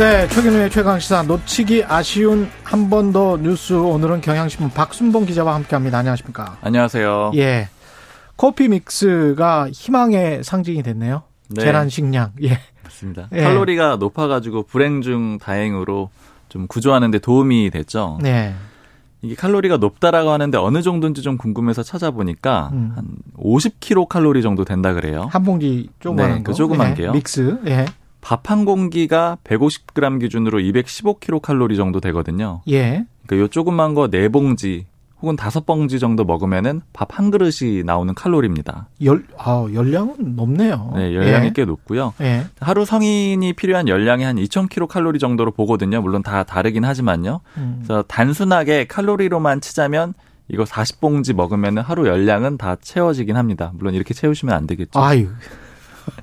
네, 최근의 최강시사 놓치기 아쉬운 한 번 더 뉴스 오늘은 경향신문 박순봉 기자와 함께합니다. 안녕하십니까? 안녕하세요. 예, 커피 믹스가 희망의 상징이 됐네요. 네. 재난 식량. 예, 맞습니다. 예. 칼로리가 높아가지고 불행 중 다행으로 좀 구조하는데 도움이 됐죠. 네, 이게 칼로리가 높다라고 하는데 어느 정도인지 좀 궁금해서 찾아보니까 음. 한 50kcal 칼로리 정도 된다 그래요. 한 봉지 조그만한 네, 거. 그 조그만 예, 게요. 믹스. 예, 밥 한 공기가 150g 기준으로 215kcal 칼로리 정도 되거든요. 예. 그러니까 요 조그만 거 네 봉지 혹은 다섯 봉지 정도 먹으면은 밥 한 그릇이 나오는 칼로리입니다. 열, 아, 열량은 높네요. 네, 열량이 예. 꽤 높고요. 예. 하루 성인이 필요한 열량이 한 2,000kcal 정도로 보거든요. 물론 다 다르긴 하지만요. 음. 그래서 단순하게 칼로리로만 치자면 이거 40봉지 먹으면 하루 열량은 다 채워지긴 합니다. 물론 이렇게 채우시면 안 되겠죠. 아유.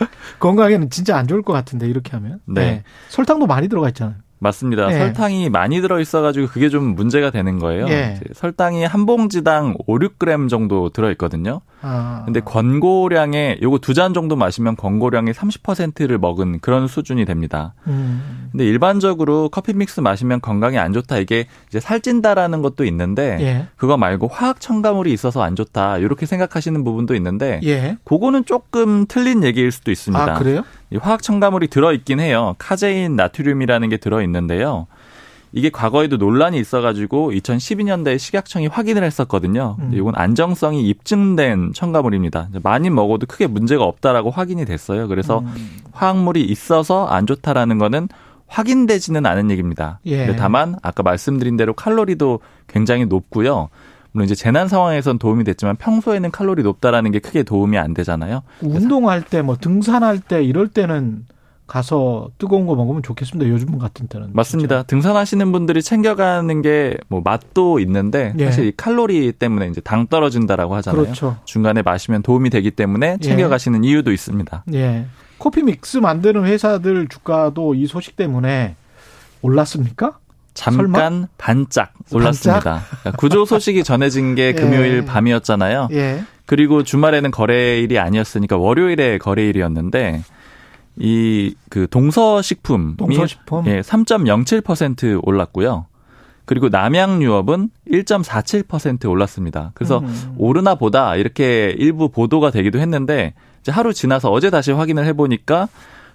건강에는 진짜 안 좋을 것 같은데 이렇게 하면. 네. 설탕도 많이 들어가 있잖아요. 맞습니다. 네. 설탕이 많이 들어 있어가지고 그게 좀 문제가 되는 거예요. 예. 이제 설탕이 한 봉지당 5, 6g 정도 들어 있거든요. 아. 근데 권고량에 요거 두 잔 정도 마시면 권고량의 30%를 먹은 그런 수준이 됩니다. 음. 근데 일반적으로 커피 믹스 마시면 건강에 안 좋다 이게 이제 살찐다라는 것도 있는데 예. 그거 말고 화학 첨가물이 있어서 안 좋다 이렇게 생각하시는 부분도 있는데 예. 그거는 조금 틀린 얘기일 수도 있습니다. 아, 그래요? 이 화학 첨가물이 들어 있긴 해요. 카제인 나트륨이라는 게 들어 있는데요. 이게 과거에도 논란이 있어가지고 2012년대에 식약청이 확인을 했었거든요. 음. 이건 안정성이 입증된 첨가물입니다. 많이 먹어도 크게 문제가 없다라고 확인이 됐어요. 그래서 음. 화학물이 있어서 안 좋다라는 거는 확인되지는 않은 얘기입니다. 예. 다만 아까 말씀드린 대로 칼로리도 굉장히 높고요. 물론 이제 재난 상황에선 도움이 됐지만 평소에는 칼로리 높다라는 게 크게 도움이 안 되잖아요. 운동할 때 뭐 등산할 때 이럴 때는 가서 뜨거운 거 먹으면 좋겠습니다. 요즘 같은 때는. 맞습니다. 등산하시는 분들이 챙겨가는 게 뭐 맛도 있는데 예. 사실 이 칼로리 때문에 이제 당 떨어진다라고 진짜. 하잖아요. 그렇죠. 중간에 마시면 도움이 되기 때문에 챙겨가시는 이유도 있습니다. 예. 커피 믹스 만드는 회사들 주가도 이 소식 때문에 올랐습니까? 잠깐 반짝 올랐습니다. 그러니까 구조 소식이 전해진 게 예. 금요일 밤이었잖아요. 예. 그리고 주말에는 거래일이 아니었으니까 월요일에 거래일이었는데 이 그 동서식품이 동서식품. 예, 3.07% 올랐고요. 그리고 남양유업은 1.47% 올랐습니다. 그래서 음. 오르나 보다 이렇게 일부 보도가 되기도 했는데 이제 하루 지나서 어제 다시 확인을 해보니까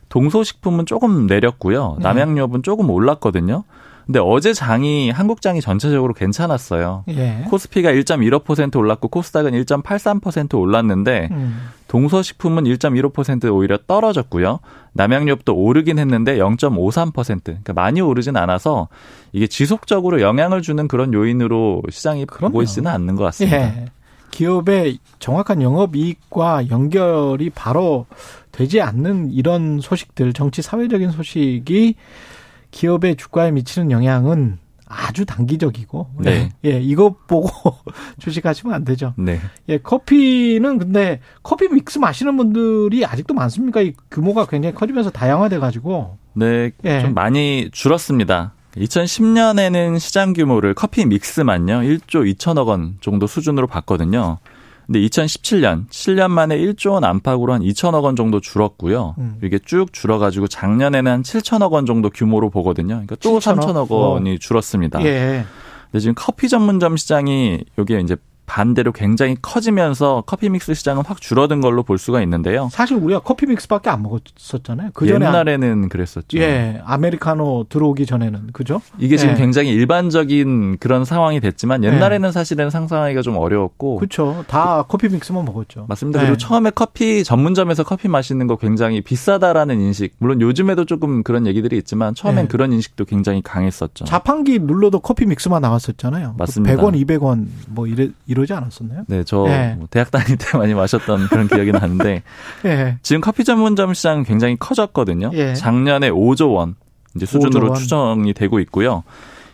동서식품은 조금 내렸고요. 네. 남양유업은 조금 올랐거든요. 근데 어제 장이 한국 장이 전체적으로 괜찮았어요. 예. 코스피가 1.15% 올랐고 코스닥은 1.83% 올랐는데 음. 동서식품은 1.15% 오히려 떨어졌고요. 남양유업도 오르긴 했는데 0.53% 그러니까 많이 오르진 않아서 이게 지속적으로 영향을 주는 그런 요인으로 시장이 그럼요. 보고 있지는 않는 것 같습니다. 예. 기업의 정확한 영업 이익과 연결이 바로 되지 않는 이런 소식들, 정치 사회적인 소식이 기업의 주가에 미치는 영향은 아주 단기적이고. 네. 예, 이거 보고 주식하시면 안 되죠. 네. 예, 커피는 근데 커피 믹스 마시는 분들이 아직도 많습니까? 이 규모가 굉장히 커지면서 다양화돼 가지고. 네, 예. 좀 많이 줄었습니다. 2010년에는 시장 규모를 커피 믹스만요, 1조 2천억 원 정도 수준으로 봤거든요. 근데 2017년, 7년 만에 1조 원 안팎으로 한 2천억 원 정도 줄었고요. 음. 이게 쭉 줄어가지고 작년에는 한 7천억 원 정도 규모로 보거든요. 그러니까 또 7천억? 3천억 원이 줄었습니다. 예. 근데 지금 커피 전문점 시장이 여기에 이제 반대로 굉장히 커지면서 커피 믹스 시장은 확 줄어든 걸로 볼 수가 있는데요. 사실 우리가 커피 믹스밖에 안 먹었었잖아요. 그 전에 옛날에는 그랬었죠. 예, 아메리카노 들어오기 전에는 그죠? 이게 지금 예. 굉장히 일반적인 그런 상황이 됐지만 옛날에는 사실은 상상하기가 좀 어려웠고 그렇죠. 다 커피 믹스만 먹었죠. 맞습니다. 네. 그리고 처음에 커피 전문점에서 커피 마시는 거 굉장히 비싸다라는 인식 물론 요즘에도 조금 그런 얘기들이 있지만 처음엔 네. 그런 인식도 굉장히 강했었죠. 자판기 눌러도 커피 믹스만 나왔었잖아요. 맞습니다. 100원, 200원 뭐 이래 이러지 않았었나요? 네, 저 네. 뭐 대학 다닐 때 많이 마셨던 그런 기억이 나는데 예. 지금 커피 전문점 시장은 굉장히 커졌거든요. 예. 작년에 5조 원, 이제 수준으로 5조 원. 추정이 되고 있고요.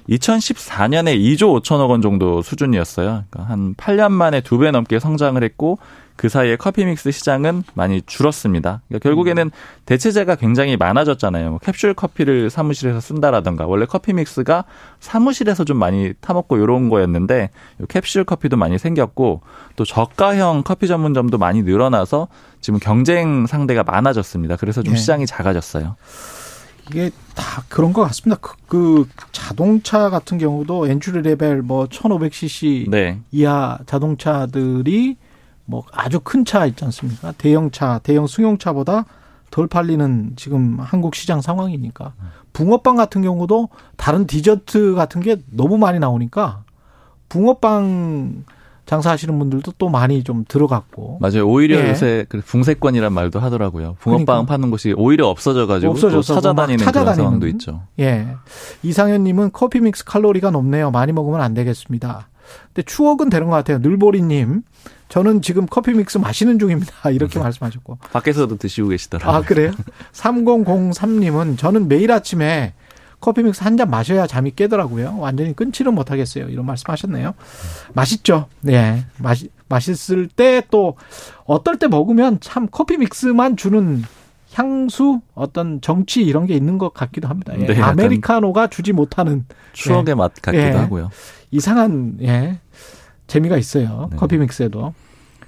2014년에 2조 5천억 원 정도 수준이었어요. 그러니까 한 8년 만에 두 배 넘게 성장을 했고 그 사이에 커피 믹스 시장은 많이 줄었습니다. 그러니까 결국에는 대체재가 굉장히 많아졌잖아요. 뭐 캡슐 커피를 사무실에서 쓴다라던가 원래 커피 믹스가 사무실에서 좀 많이 타먹고 이런 거였는데 캡슐 커피도 많이 생겼고 또 저가형 커피 전문점도 많이 늘어나서 지금 경쟁 상대가 많아졌습니다. 그래서 좀 네. 시장이 작아졌어요. 이게 다 그런 것 같습니다. 그, 그 자동차 같은 경우도 entry level 뭐 1500cc 네. 이하 자동차들이 뭐 아주 큰 차 있지 않습니까? 대형차, 대형 승용차보다 덜 팔리는 지금 한국 시장 상황이니까. 붕어빵 같은 경우도 다른 디저트 같은 게 너무 많이 나오니까 붕어빵 장사하시는 분들도 또 많이 좀 들어갔고. 맞아요. 오히려 예. 요새 그 붕세권이란 말도 하더라고요. 붕어빵 그러니까. 파는 곳이 오히려 없어져가지고 또 없어져서 막 찾아다니는 그런 찾아다니는. 상황도 있죠. 예. 이상현님은 커피 믹스 칼로리가 높네요. 많이 먹으면 안 되겠습니다. 근데 추억은 되는 것 같아요. 늘보리님. 저는 지금 커피 믹스 마시는 중입니다. 이렇게 말씀하셨고. 밖에서도 드시고 계시더라고요. 아, 그래요? 3003님은 저는 매일 아침에 커피 믹스 한 잔 마셔야 잠이 깨더라고요. 완전히 끊지는 못하겠어요. 이런 말씀 하셨네요. 맛있죠? 네. 맛이, 맛있을 때 또 어떨 때 먹으면 참 커피 믹스만 주는 향수, 어떤 정치 이런 게 있는 것 같기도 합니다. 예. 네, 아메리카노가 주지 못하는 추억의 맛 같기도 예. 하고요. 이상한, 예. 재미가 있어요. 네. 커피 믹스에도.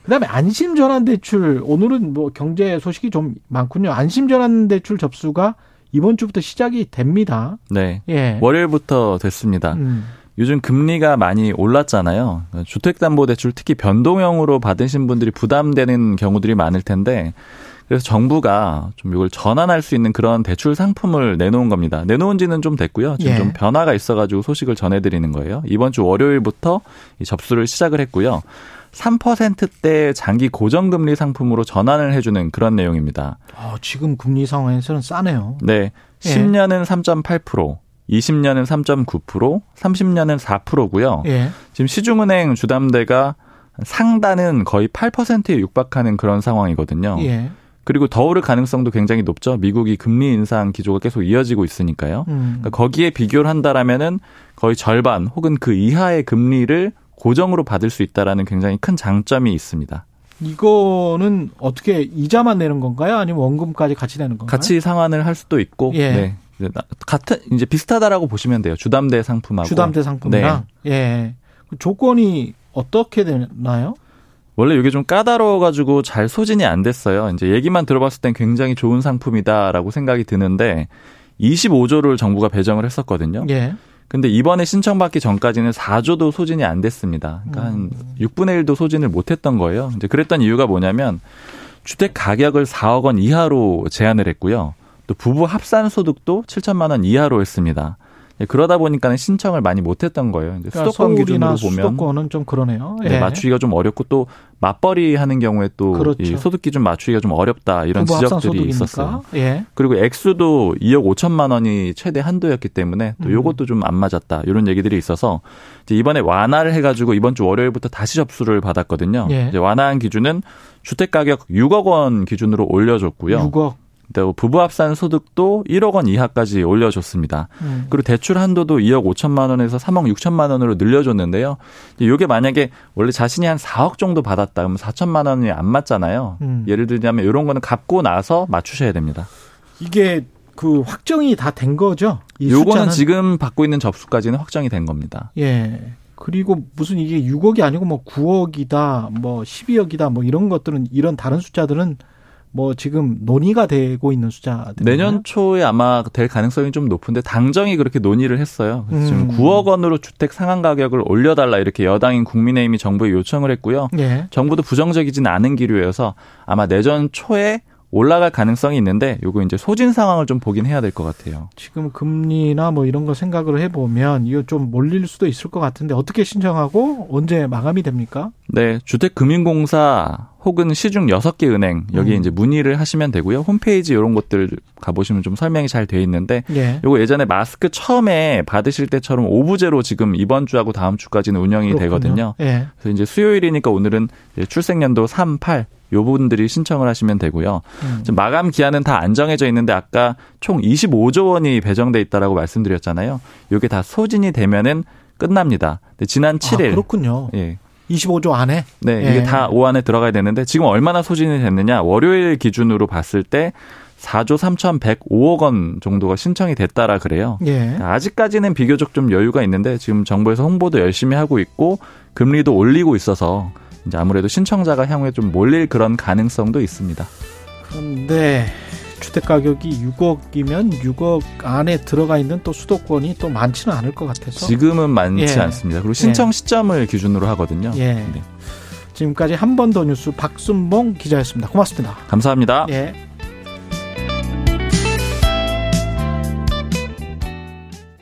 그 다음에 안심 전환 대출, 오늘은 뭐 경제 소식이 좀 많군요. 안심 전환 대출 접수가 이번 주부터 시작이 됩니다. 네. 예. 월요일부터 됐습니다. 음. 요즘 금리가 많이 올랐잖아요. 주택담보대출 특히 변동형으로 받으신 분들이 부담되는 경우들이 많을 텐데 그래서 정부가 좀 이걸 전환할 수 있는 그런 대출 상품을 내놓은 겁니다. 내놓은 지는 좀 됐고요. 지금 예. 좀 변화가 있어가지고 소식을 전해드리는 거예요. 이번 주 월요일부터 이 접수를 시작을 했고요. 3%대 장기 고정금리 상품으로 전환을 해주는 그런 내용입니다. 어, 지금 금리 상황에서는 싸네요. 네. 예. 10년은 3.8%, 20년은 3.9%, 30년은 4%고요. 예. 지금 시중은행 주담대가 상단은 거의 8%에 육박하는 그런 상황이거든요. 예. 그리고 더 오를 가능성도 굉장히 높죠. 미국이 금리 인상 기조가 계속 이어지고 있으니까요. 음. 그러니까 거기에 비교를 한다라면은 거의 절반 혹은 그 이하의 금리를 고정으로 받을 수 있다라는 굉장히 큰 장점이 있습니다. 이거는 어떻게 이자만 내는 건가요? 아니면 원금까지 같이 내는 건가요? 같이 상환을 할 수도 있고, 예. 네. 이제 나- 같은 이제 비슷하다라고 보시면 돼요. 주담대 상품하고 주담대 상품이랑. 네. 예. 그 조건이 어떻게 되나요? 원래 이게 좀 까다로워가지고 잘 소진이 안 됐어요. 이제 얘기만 들어봤을 땐 굉장히 좋은 상품이다라고 생각이 드는데 25조를 정부가 배정을 했었거든요. 예. 근데 이번에 신청받기 전까지는 4조도 소진이 안 됐습니다. 그러니까 한 6분의 1도 소진을 못 했던 거예요. 이제 그랬던 이유가 뭐냐면 주택 가격을 4억 원 이하로 제한을 했고요. 또 부부 합산 소득도 7천만 원 이하로 했습니다. 예, 그러다 보니까는 신청을 많이 못했던 거예요. 이제 그러니까 수도권 기준으로 보면 수도권은 좀 그러네요. 예. 네, 맞추기가 좀 어렵고 또 맞벌이 하는 경우에 또 그렇죠. 이 소득 기준 맞추기가 좀 어렵다 이런 지적들이. 있었어요. 예. 그리고 액수도 2억 5천만 원이 최대 한도였기 때문에 또 음. 요것도 좀 안 맞았다 이런 얘기들이 있어서 이제 이번에 완화를 해가지고 이번 주 월요일부터 다시 접수를 받았거든요. 예. 이제 완화한 기준은 주택 가격 6억 원 기준으로 올려줬고요. 6억. 또 부부 합산 소득도 1억 원 이하까지 올려줬습니다. 음. 그리고 대출 한도도 2억 5천만 원에서 3억 6천만 원으로 늘려줬는데요. 이게 만약에 원래 자신이 한 4억 정도 받았다 그러면 4천만 원이 안 맞잖아요. 음. 예를 들자면 이런 거는 갚고 나서 맞추셔야 됩니다. 이게 그 확정이 다 된 거죠? 이 요거는? 지금 받고 있는 접수까지는 확정이 된 겁니다. 예. 그리고 무슨 이게 6억이 아니고 뭐 9억이다, 뭐 12억이다, 뭐 이런 것들은 이런 다른 숫자들은 뭐 지금 논의가 되고 있는 숫자들. 내년 초에 아마 될 가능성이 좀 높은데 당정이 그렇게 논의를 했어요. 그래서 지금 음. 9억 원으로 주택 상한 가격을 올려달라 이렇게 여당인 국민의힘이 정부에 요청을 했고요. 예. 정부도 부정적이진 않은 기류여서 아마 내년 초에 올라갈 가능성이 있는데 요거 이제 소진 상황을 좀 보긴 해야 될 것 같아요. 지금 금리나 뭐 이런 거 생각을 해보면 이거 좀 몰릴 수도 있을 것 같은데 어떻게 신청하고 언제 마감이 됩니까? 네, 주택금융공사 혹은 시중 6개 은행 여기 에 음. 이제 문의를 하시면 되고요. 홈페이지 이런 것들 가보시면 좀 설명이 잘 돼 있는데 예. 요거 예전에 마스크 처음에 받으실 때처럼 오부제로 지금 이번 주하고 다음 주까지는 운영이 그렇군요. 되거든요. 예. 그래서 이제 수요일이니까 오늘은 출생연도 3, 8요 부분들이 신청을 하시면 되고요. 음. 지금 마감 기한은 다 안 정해져 있는데 아까 총 25조 원이 배정돼 있다라고 말씀드렸잖아요. 요게 다 소진이 되면은 끝납니다. 지난 7일 아, 그렇군요. 예. 25조 안에. 네, 예. 이게 다오 안에 들어가야 되는데 지금 얼마나 소진이 됐느냐? 월요일 기준으로 봤을 때 4조 3,105억 원 정도가 신청이 됐다라 그래요. 예. 아직까지는 비교적 좀 여유가 있는데 지금 정부에서 홍보도 열심히 하고 있고 금리도 올리고 있어서 이제 아무래도 신청자가 향후에 좀 몰릴 그런 가능성도 있습니다. 그런데 주택 가격이 6억이면 6억 안에 들어가 있는 또 수도권이 또 많지는 않을 것 같아서. 지금은 많지 예. 않습니다. 그리고 신청 시점을 기준으로 하거든요. 예. 네. 지금까지 한 번 더 뉴스 박순봉 기자였습니다. 고맙습니다. 감사합니다. 예.